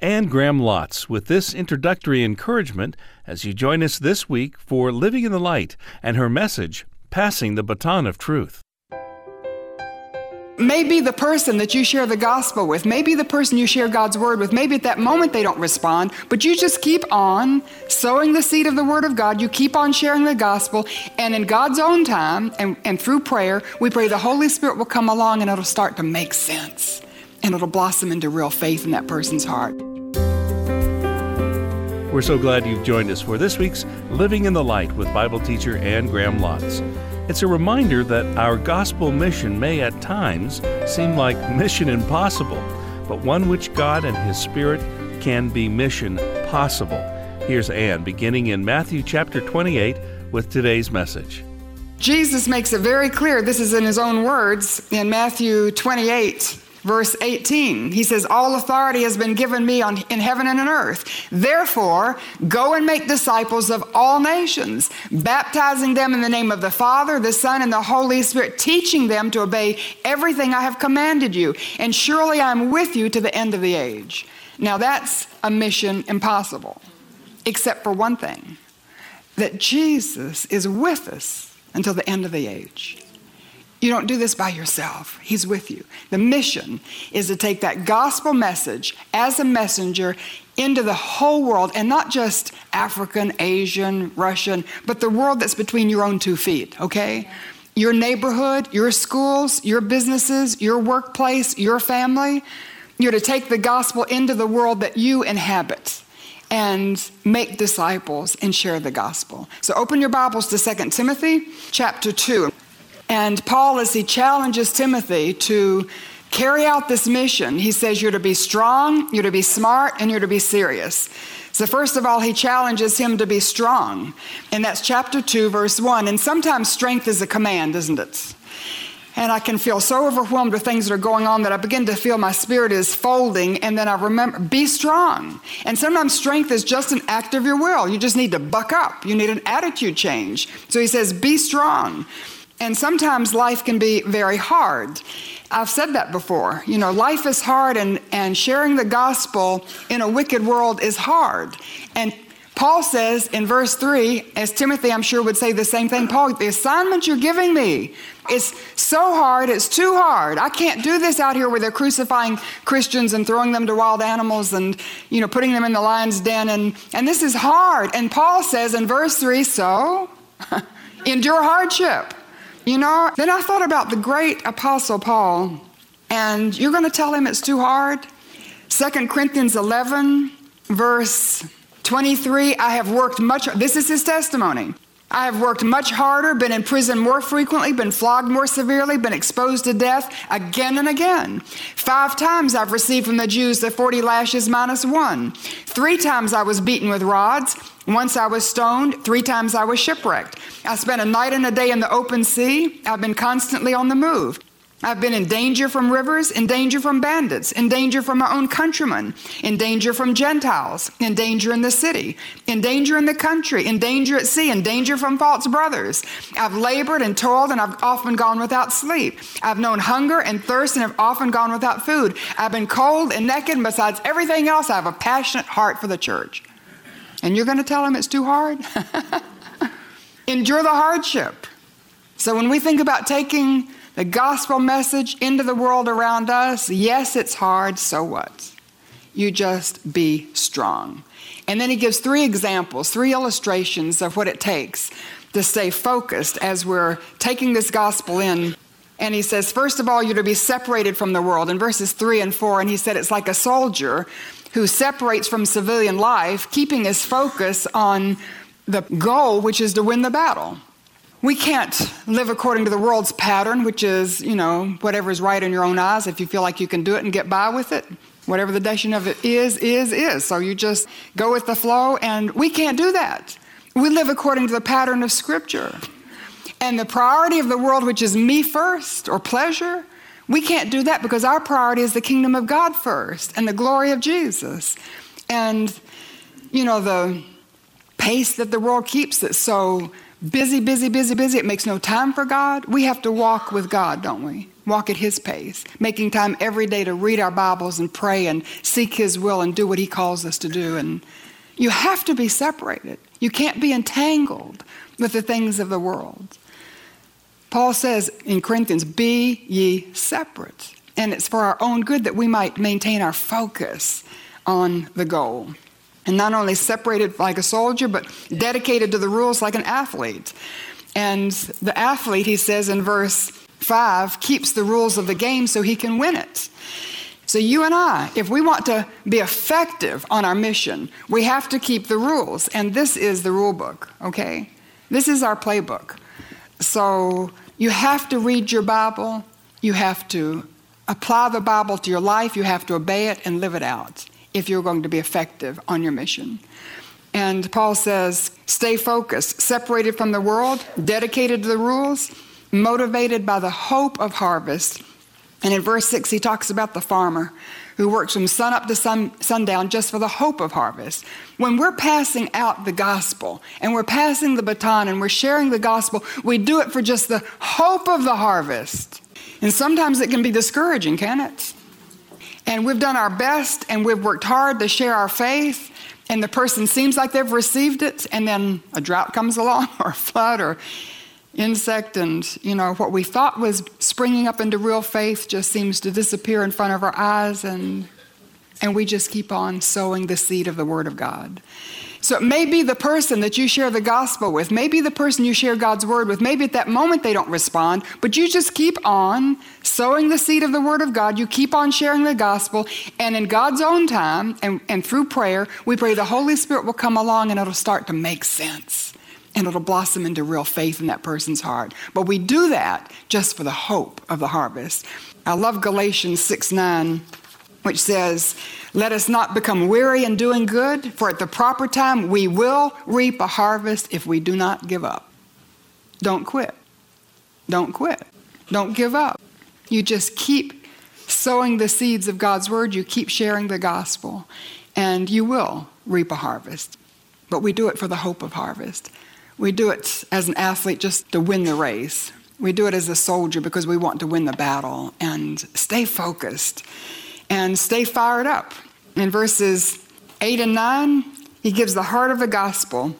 Anne Graham Lotz with this introductory encouragement as you join us this week for Living in the Light and her message, Passing the Baton of Truth. Maybe the person that you share the gospel with, maybe the person you share God's word with, maybe at that moment they don't respond, but you just keep on sowing the seed of the word of God. You keep on sharing the gospel, and in God's own time and, and through prayer, we pray the Holy Spirit will come along and it'll start to make sense and it'll blossom into real faith in that person's heart. We're so glad you've joined us for this week's Living in the Light with Bible teacher Anne Graham Lotz. It's a reminder that our gospel mission may at times seem like mission impossible, but one which God and His Spirit can be mission possible. Here's Anne beginning in Matthew chapter 28 with today's message. Jesus makes it very clear, this is in his own words, in Matthew 28, Verse 18, he says, All authority has been given me on, in heaven and on earth. Therefore, go and make disciples of all nations, baptizing them in the name of the Father, the Son, and the Holy Spirit, teaching them to obey everything I have commanded you. And surely I am with you to the end of the age. Now, that's a mission impossible, except for one thing that Jesus is with us until the end of the age. You don't do this by yourself. He's with you. The mission is to take that gospel message as a messenger into the whole world, and not just African, Asian, Russian, but the world that's between your own two feet, okay? Your neighborhood, your schools, your businesses, your workplace, your family. You're to take the gospel into the world that you inhabit and make disciples and share the gospel. So open your Bibles to 2 Timothy chapter 2. And Paul, as he challenges Timothy to carry out this mission, he says, You're to be strong, you're to be smart, and you're to be serious. So, first of all, he challenges him to be strong. And that's chapter 2, verse 1. And sometimes strength is a command, isn't it? And I can feel so overwhelmed with things that are going on that I begin to feel my spirit is folding. And then I remember, be strong. And sometimes strength is just an act of your will. You just need to buck up, you need an attitude change. So he says, be strong. And sometimes life can be very hard. I've said that before. You know, life is hard, and, and sharing the gospel in a wicked world is hard. And Paul says in verse 3, as Timothy, I'm sure, would say the same thing Paul, the assignment you're giving me is so hard, it's too hard. I can't do this out here where they're crucifying Christians and throwing them to wild animals and, you know, putting them in the lion's den. And, and this is hard. And Paul says in verse 3, so endure hardship. You know, then I thought about the great Apostle Paul, and you're going to tell him it's too hard? 2 Corinthians 11, verse 23 I have worked much, this is his testimony. I have worked much harder, been in prison more frequently, been flogged more severely, been exposed to death again and again. Five times I've received from the Jews the 40 lashes minus one. Three times I was beaten with rods. Once I was stoned. Three times I was shipwrecked. I spent a night and a day in the open sea. I've been constantly on the move. I've been in danger from rivers, in danger from bandits, in danger from my own countrymen, in danger from Gentiles, in danger in the city, in danger in the country, in danger at sea, in danger from false brothers. I've labored and toiled, and I've often gone without sleep. I've known hunger and thirst, and have often gone without food. I've been cold and naked, and besides everything else, I have a passionate heart for the church. And you're going to tell him it's too hard? Endure the hardship. So when we think about taking the gospel message into the world around us, yes, it's hard, so what? You just be strong. And then he gives three examples, three illustrations of what it takes to stay focused as we're taking this gospel in. And he says, first of all, you're to be separated from the world. In verses three and four, and he said it's like a soldier who separates from civilian life, keeping his focus on the goal, which is to win the battle. We can't live according to the world's pattern, which is, you know, whatever is right in your own eyes. If you feel like you can do it and get by with it, whatever the definition of it is, is, is. So you just go with the flow, and we can't do that. We live according to the pattern of Scripture. And the priority of the world, which is me first or pleasure, we can't do that because our priority is the kingdom of God first and the glory of Jesus. And, you know, the pace that the world keeps it so busy, busy, busy, busy. It makes no time for God. We have to walk with God, don't we? walk at His pace, making time every day to read our Bibles and pray and seek His will and do what He calls us to do. And you have to be separated. You can't be entangled with the things of the world. Paul says in Corinthians, Be ye separate. And it's for our own good that we might maintain our focus on the goal. And not only separated like a soldier, but dedicated to the rules like an athlete. And the athlete, he says in verse 5, keeps the rules of the game so he can win it. So, you and I, if we want to be effective on our mission, we have to keep the rules. And this is the rule book, okay? This is our playbook. So, you have to read your Bible, you have to apply the Bible to your life, you have to obey it and live it out if you're going to be effective on your mission. And Paul says, stay focused, separated from the world, dedicated to the rules, motivated by the hope of harvest. And in verse 6, he talks about the farmer who works from sun up to sun, sundown just for the hope of harvest. When we're passing out the gospel and we're passing the baton and we're sharing the gospel, we do it for just the hope of the harvest. And sometimes it can be discouraging, can it? And we've done our best and we've worked hard to share our faith, and the person seems like they've received it, and then a drought comes along, or a flood, or insect, and you know, what we thought was springing up into real faith just seems to disappear in front of our eyes, and, and we just keep on sowing the seed of the Word of God. So it may be the person that you share the gospel with, maybe the person you share God's word with, maybe at that moment they don't respond, but you just keep on sowing the seed of the word of God. You keep on sharing the gospel, and in God's own time and, and through prayer, we pray the Holy Spirit will come along and it'll start to make sense. And it'll blossom into real faith in that person's heart. But we do that just for the hope of the harvest. I love Galatians 6 9 which says, Let us not become weary in doing good, for at the proper time we will reap a harvest if we do not give up. Don't quit. Don't quit. Don't give up. You just keep sowing the seeds of God's word, you keep sharing the gospel, and you will reap a harvest. But we do it for the hope of harvest. We do it as an athlete just to win the race. We do it as a soldier because we want to win the battle and stay focused and stay fired up. In verses 8 and 9, he gives the heart of the gospel.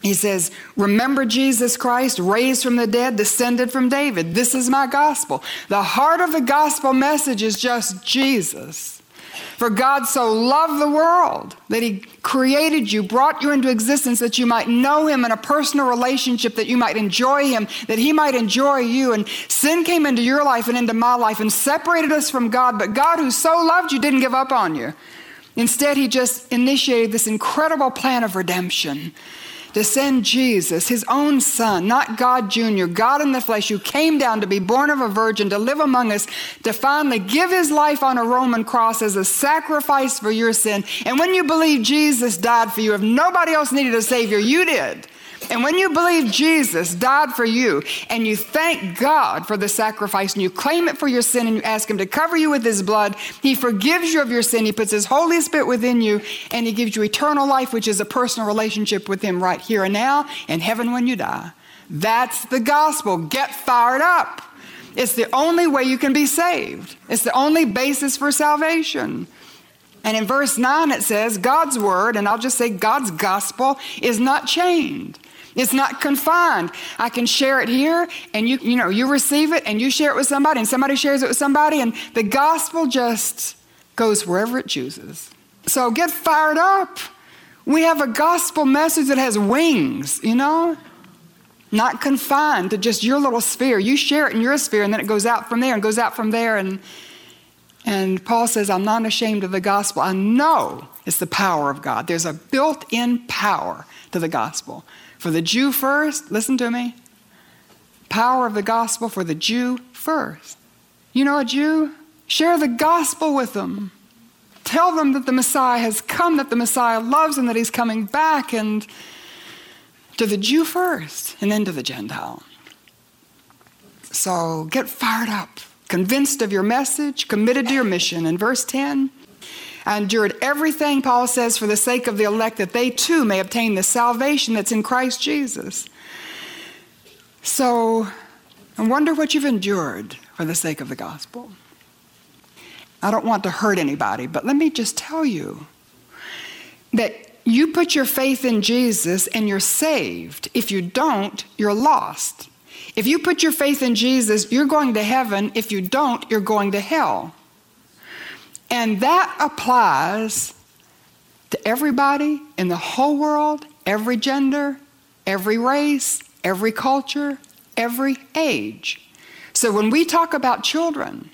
He says, Remember Jesus Christ, raised from the dead, descended from David. This is my gospel. The heart of the gospel message is just Jesus. For God so loved the world that He created you, brought you into existence that you might know Him in a personal relationship, that you might enjoy Him, that He might enjoy you. And sin came into your life and into my life and separated us from God. But God, who so loved you, didn't give up on you. Instead, He just initiated this incredible plan of redemption to send Jesus, his own son, not God Jr., God in the flesh, who came down to be born of a virgin, to live among us, to finally give his life on a Roman cross as a sacrifice for your sin. And when you believe Jesus died for you, if nobody else needed a Savior, you did. And when you believe Jesus died for you and you thank God for the sacrifice and you claim it for your sin and you ask Him to cover you with His blood, He forgives you of your sin. He puts His Holy Spirit within you and He gives you eternal life, which is a personal relationship with Him right here and now and heaven when you die. That's the gospel. Get fired up. It's the only way you can be saved, it's the only basis for salvation. And in verse 9 it says, God's word, and I'll just say God's gospel, is not chained. It's not confined. I can share it here and you you know, you receive it and you share it with somebody and somebody shares it with somebody and the gospel just goes wherever it chooses. So get fired up. We have a gospel message that has wings, you know? Not confined to just your little sphere. You share it in your sphere and then it goes out from there and goes out from there and and Paul says, I'm not ashamed of the gospel. I know it's the power of God. There's a built in power to the gospel. For the Jew first, listen to me. Power of the gospel for the Jew first. You know a Jew? Share the gospel with them. Tell them that the Messiah has come, that the Messiah loves them, that he's coming back, and to the Jew first, and then to the Gentile. So get fired up, convinced of your message, committed to your mission. In verse 10, I endured everything, Paul says, for the sake of the elect, that they too may obtain the salvation that's in Christ Jesus. So I wonder what you've endured for the sake of the gospel. I don't want to hurt anybody, but let me just tell you that you put your faith in Jesus and you're saved. If you don't, you're lost. If you put your faith in Jesus, you're going to heaven. If you don't, you're going to hell. And that applies to everybody in the whole world, every gender, every race, every culture, every age. So when we talk about children,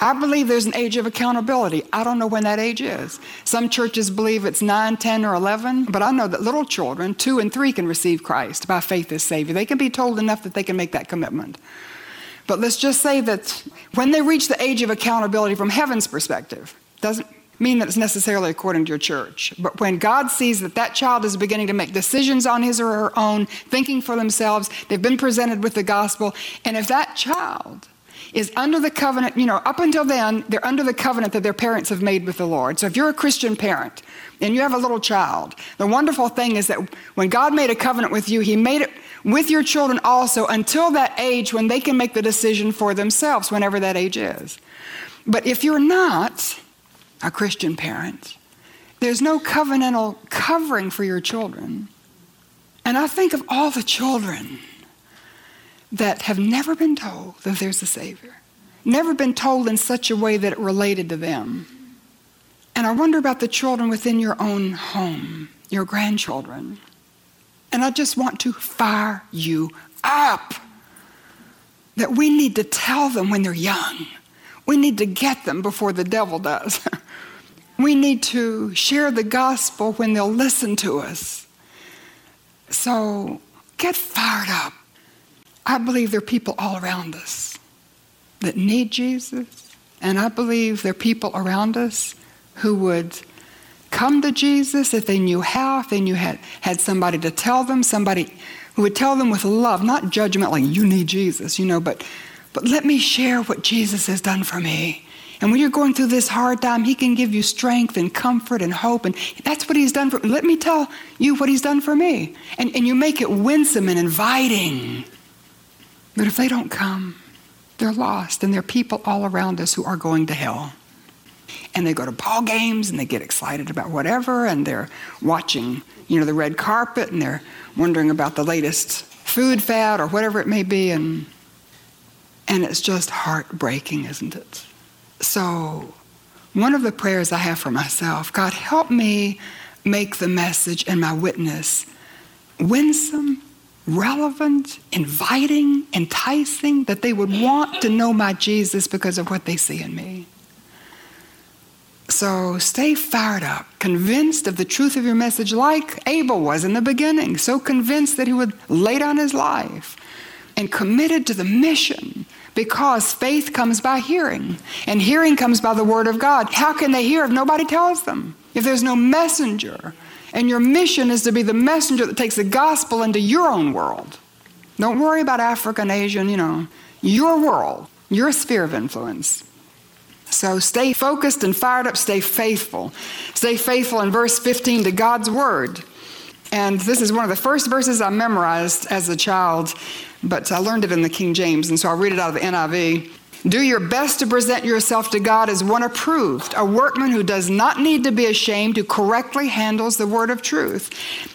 I believe there's an age of accountability. I don't know when that age is. Some churches believe it's 9, 10, or 11, but I know that little children, 2 and 3, can receive Christ by faith as Savior. They can be told enough that they can make that commitment. But let's just say that when they reach the age of accountability from heaven's perspective, doesn't mean that it's necessarily according to your church. But when God sees that that child is beginning to make decisions on his or her own, thinking for themselves, they've been presented with the gospel, and if that child is under the covenant, you know, up until then, they're under the covenant that their parents have made with the Lord. So if you're a Christian parent and you have a little child, the wonderful thing is that when God made a covenant with you, He made it with your children also until that age when they can make the decision for themselves, whenever that age is. But if you're not a Christian parent, there's no covenantal covering for your children. And I think of all the children that have never been told that there's a Savior, never been told in such a way that it related to them. And I wonder about the children within your own home, your grandchildren. And I just want to fire you up that we need to tell them when they're young. We need to get them before the devil does. we need to share the gospel when they'll listen to us. So get fired up. I believe there are people all around us that need Jesus, and I believe there are people around us who would come to Jesus if they knew how, if they knew had, had somebody to tell them, somebody who would tell them with love, not judgment like you need Jesus, you know, but but let me share what Jesus has done for me. And when you're going through this hard time, he can give you strength and comfort and hope. And that's what he's done for Let me tell you what he's done for me. And, and you make it winsome and inviting. But if they don't come, they're lost, and there are people all around us who are going to hell. And they go to ball games and they get excited about whatever, and they're watching, you know, the red carpet, and they're wondering about the latest food fad or whatever it may be, and and it's just heartbreaking, isn't it? So, one of the prayers I have for myself, God, help me make the message and my witness winsome relevant, inviting, enticing, that they would want to know my Jesus because of what they see in me. So stay fired up, convinced of the truth of your message, like Abel was in the beginning, so convinced that he would lay down his life and committed to the mission because faith comes by hearing, and hearing comes by the word of God. How can they hear if nobody tells them? If there's no messenger? And your mission is to be the messenger that takes the gospel into your own world. Don't worry about africa African, Asian, you know, your world, your sphere of influence. So stay focused and fired up, stay faithful. Stay faithful in verse 15 to God's word. And this is one of the first verses I memorized as a child, but I learned it in the King James, and so I'll read it out of the NIV. Do your best to present yourself to God as one approved, a workman who does not need to be ashamed, who correctly handles the word of truth.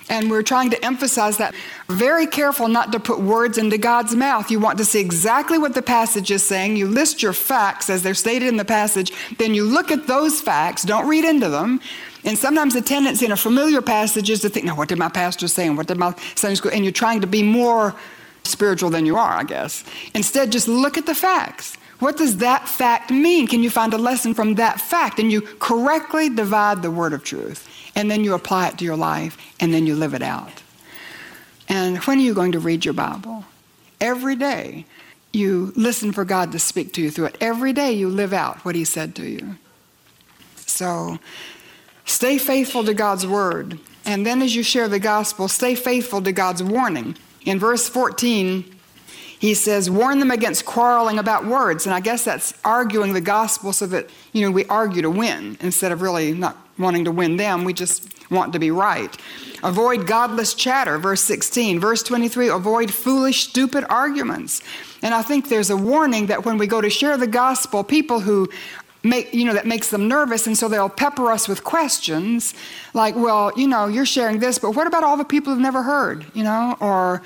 And we're trying to emphasize that. Very careful not to put words into God's mouth. You want to see exactly what the passage is saying. You list your facts as they're stated in the passage. Then you look at those facts, don't read into them. And sometimes the tendency in a familiar passage is to think, now, what did my pastor say? And what did my Sunday school? And you're trying to be more spiritual than you are, I guess. Instead, just look at the facts. What does that fact mean? Can you find a lesson from that fact? And you correctly divide the word of truth. And then you apply it to your life, and then you live it out. And when are you going to read your Bible? Every day you listen for God to speak to you through it. Every day you live out what He said to you. So stay faithful to God's word. And then as you share the gospel, stay faithful to God's warning. In verse 14, he says, warn them against quarreling about words. And I guess that's arguing the gospel so that, you know, we argue to win instead of really not wanting to win them. We just want to be right. Avoid godless chatter, verse 16. Verse 23, avoid foolish, stupid arguments. And I think there's a warning that when we go to share the gospel, people who make, you know, that makes them nervous, and so they'll pepper us with questions like, well, you know, you're sharing this, but what about all the people who've never heard, you know, or,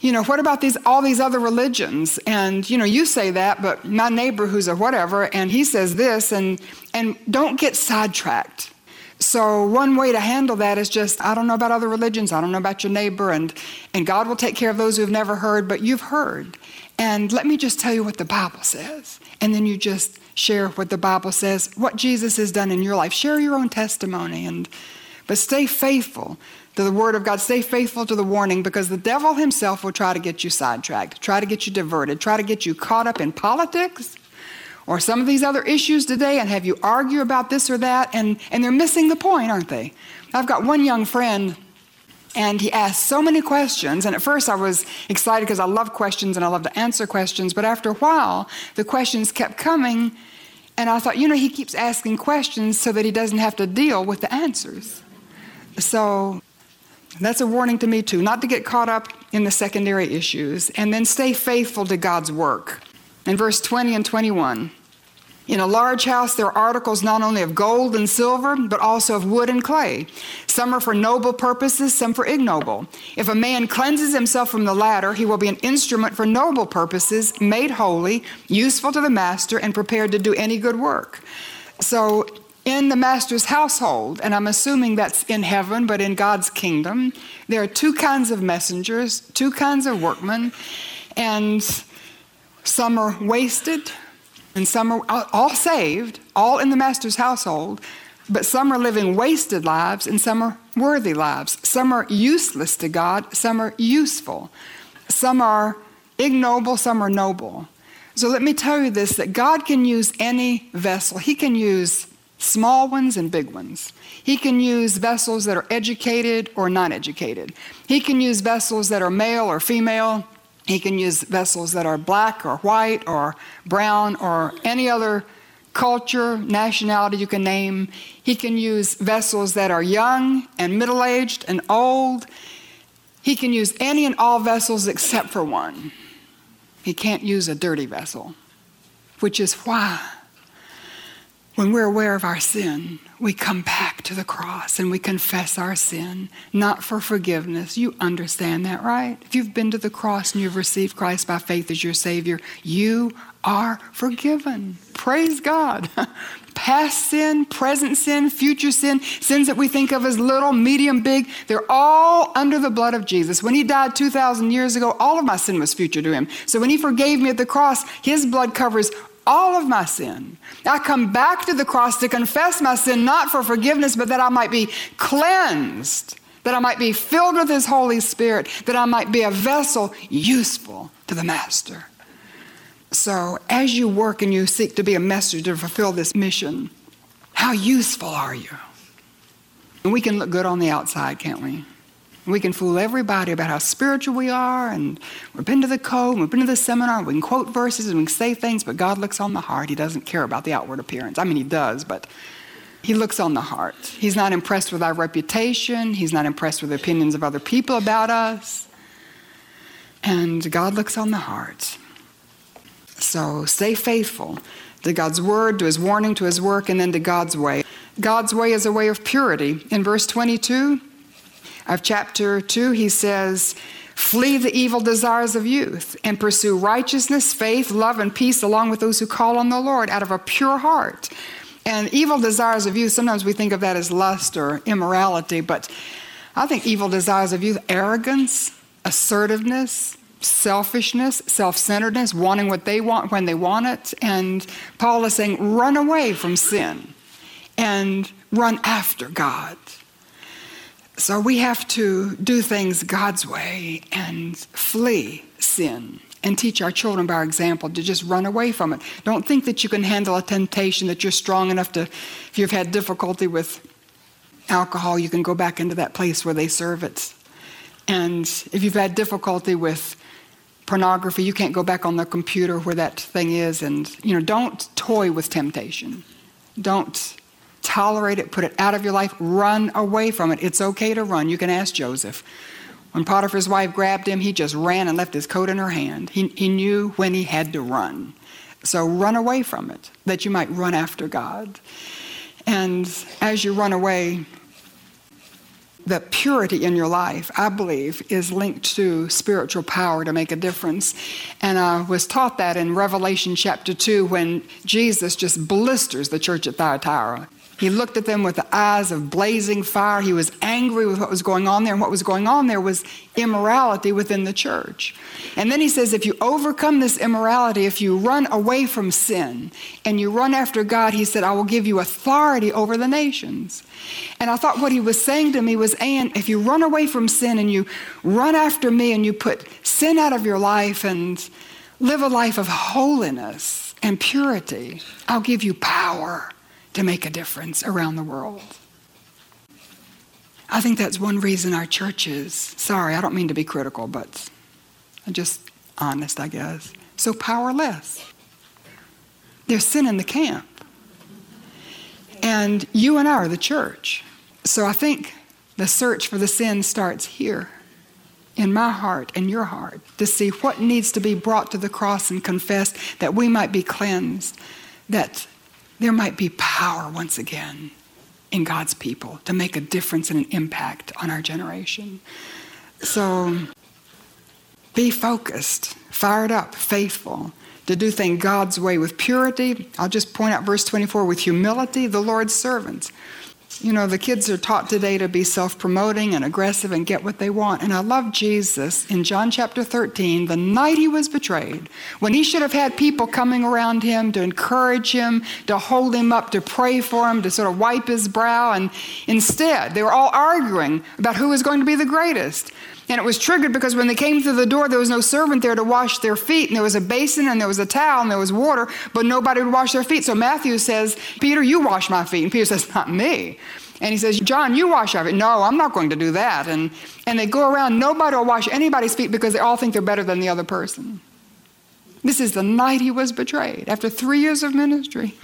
you know, what about these all these other religions? And you know, you say that, but my neighbor who's a whatever, and he says this, and and don't get sidetracked. So one way to handle that is just I don't know about other religions, I don't know about your neighbor, and and God will take care of those who've never heard, but you've heard. And let me just tell you what the Bible says. And then you just share what the Bible says, what Jesus has done in your life. Share your own testimony and but stay faithful to the Word of God. Stay faithful to the warning because the devil himself will try to get you sidetracked, try to get you diverted, try to get you caught up in politics or some of these other issues today and have you argue about this or that. And, and they're missing the point, aren't they? I've got one young friend and he asked so many questions. And at first I was excited because I love questions and I love to answer questions. But after a while, the questions kept coming. And I thought, you know, he keeps asking questions so that he doesn't have to deal with the answers. So that's a warning to me, too, not to get caught up in the secondary issues, and then stay faithful to God's work. In verse 20 and 21, in a large house, there are articles not only of gold and silver, but also of wood and clay. Some are for noble purposes, some for ignoble. If a man cleanses himself from the latter, he will be an instrument for noble purposes, made holy, useful to the master, and prepared to do any good work. So in the master's household, and I'm assuming that's in heaven, but in God's kingdom, there are two kinds of messengers, two kinds of workmen, and some are wasted, and some are all saved, all in the master's household, but some are living wasted lives, and some are worthy lives. Some are useless to God, some are useful. Some are ignoble, some are noble. So let me tell you this that God can use any vessel. He can use small ones and big ones. He can use vessels that are educated or non educated. He can use vessels that are male or female. He can use vessels that are black or white or brown or any other culture, nationality you can name. He can use vessels that are young and middle aged and old. He can use any and all vessels except for one. He can't use a dirty vessel, which is why when we're aware of our sin, we come back to the cross and we confess our sin, not for forgiveness. You understand that, right? If you've been to the cross and you've received Christ by faith as your Savior, you are forgiven. Praise God. Past sin, present sin, future sin, sins that we think of as little, medium, big, they're all under the blood of Jesus. When He died 2,000 years ago, all of my sin was future to Him. So when He forgave me at the cross, His blood covers all of my sin. I come back to the cross to confess my sin, not for forgiveness, but that I might be cleansed, that I might be filled with His Holy Spirit, that I might be a vessel useful to the Master. So, as you work and you seek to be a messenger to fulfill this mission, how useful are you? And we can look good on the outside, can't we? We can fool everybody about how spiritual we are, and we've been to the code, we've been to the seminar, and we can quote verses and we can say things, but God looks on the heart. He doesn't care about the outward appearance. I mean, He does, but He looks on the heart. He's not impressed with our reputation, He's not impressed with the opinions of other people about us. And God looks on the heart. So stay faithful to God's word, to His warning, to His work, and then to God's way. God's way is a way of purity. In verse 22, of chapter 2, he says, Flee the evil desires of youth and pursue righteousness, faith, love, and peace along with those who call on the Lord out of a pure heart. And evil desires of youth, sometimes we think of that as lust or immorality, but I think evil desires of youth, arrogance, assertiveness, selfishness, self centeredness, wanting what they want when they want it. And Paul is saying, run away from sin and run after God. So we have to do things God's way and flee sin and teach our children by our example to just run away from it. Don't think that you can handle a temptation, that you're strong enough to, if you've had difficulty with alcohol, you can go back into that place where they serve it. And if you've had difficulty with pornography, you can't go back on the computer where that thing is. And, you know, don't toy with temptation. Don't tolerate it, put it out of your life, run away from it. It's okay to run. You can ask Joseph. When Potiphar's wife grabbed him, he just ran and left his coat in her hand. He, he knew when he had to run. So run away from it, that you might run after God. And as you run away, the purity in your life, I believe, is linked to spiritual power to make a difference. And I was taught that in Revelation chapter 2 when Jesus just blisters the church at Thyatira. He looked at them with the eyes of blazing fire. He was angry with what was going on there, and what was going on there was immorality within the church. And then he says, if you overcome this immorality, if you run away from sin and you run after God, he said, I will give you authority over the nations. And I thought what he was saying to me was, Anne, if you run away from sin and you run after me and you put sin out of your life and live a life of holiness and purity, I'll give you power to make a difference around the world. I think that's one reason our churches, sorry, I don't mean to be critical, but I'm just honest, I guess, so powerless. There's sin in the camp. And you and I are the church. So I think the search for the sin starts here in my heart and your heart to see what needs to be brought to the cross and confessed that we might be cleansed, that there might be power once again in God's people to make a difference and an impact on our generation. So be focused, fired up, faithful to do things God's way with purity. I'll just point out verse 24 with humility, the Lord's servants. You know, the kids are taught today to be self promoting and aggressive and get what they want. And I love Jesus in John chapter 13, the night he was betrayed, when he should have had people coming around him to encourage him, to hold him up, to pray for him, to sort of wipe his brow. And instead, they were all arguing about who was going to be the greatest. And it was triggered because when they came through the door, there was no servant there to wash their feet. And there was a basin and there was a towel and there was water, but nobody would wash their feet. So Matthew says, Peter, you wash my feet. And Peter says, Not me. And he says, John, you wash our feet. No, I'm not going to do that. And, and they go around, nobody will wash anybody's feet because they all think they're better than the other person. This is the night he was betrayed, after three years of ministry.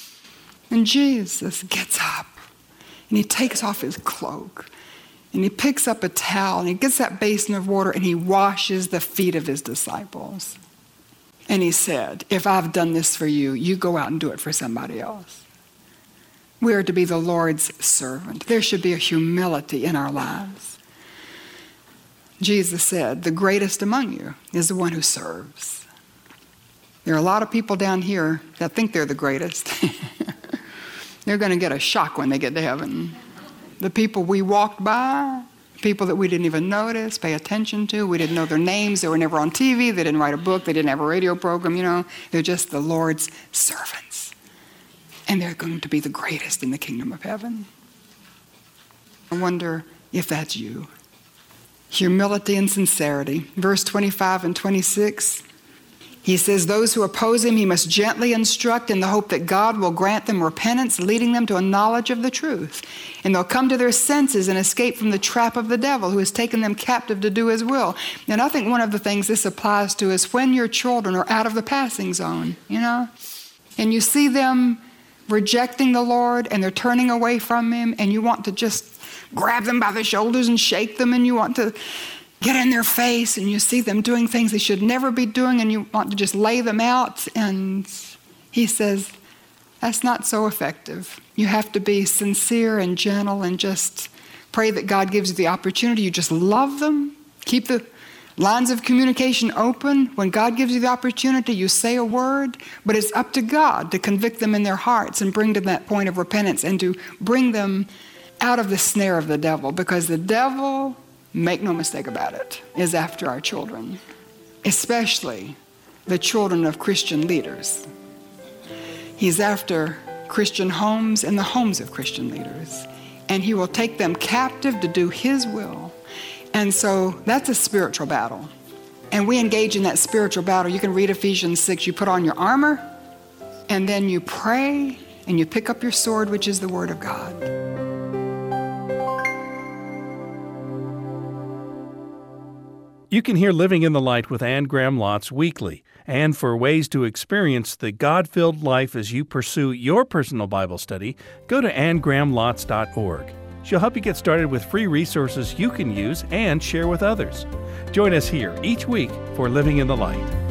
and Jesus gets up and he takes off his cloak and he picks up a towel and he gets that basin of water and he washes the feet of his disciples. And he said, If I've done this for you, you go out and do it for somebody else. We are to be the Lord's servant. There should be a humility in our lives. Jesus said, The greatest among you is the one who serves. There are a lot of people down here that think they're the greatest. they're going to get a shock when they get to heaven. The people we walked by, people that we didn't even notice, pay attention to, we didn't know their names, they were never on TV, they didn't write a book, they didn't have a radio program, you know, they're just the Lord's servants. And they're going to be the greatest in the kingdom of heaven. I wonder if that's you. Humility and sincerity. Verse 25 and 26. He says, Those who oppose him, he must gently instruct in the hope that God will grant them repentance, leading them to a knowledge of the truth. And they'll come to their senses and escape from the trap of the devil who has taken them captive to do his will. And I think one of the things this applies to is when your children are out of the passing zone, you know, and you see them rejecting the Lord and they're turning away from him, and you want to just grab them by the shoulders and shake them, and you want to get in their face and you see them doing things they should never be doing and you want to just lay them out. And he says, that's not so effective. You have to be sincere and gentle and just pray that God gives you the opportunity. You just love them. Keep the lines of communication open. When God gives you the opportunity, you say a word, but it's up to God to convict them in their hearts and bring them to that point of repentance and to bring them out of the snare of the devil because the devil make no mistake about it, is after our children, especially the children of Christian leaders. He's after Christian homes and the homes of Christian leaders. And he will take them captive to do his will. And so that's a spiritual battle. And we engage in that spiritual battle. You can read Ephesians 6. You put on your armor, and then you pray, and you pick up your sword, which is the Word of God. You can hear Living in the Light with Anne Graham Lotz weekly And for ways to experience the God filled life as you pursue your personal Bible study, go to annegrahamlotz.org. She'll help you get started with free resources you can use and share with others. Join us here each week for Living in the Light.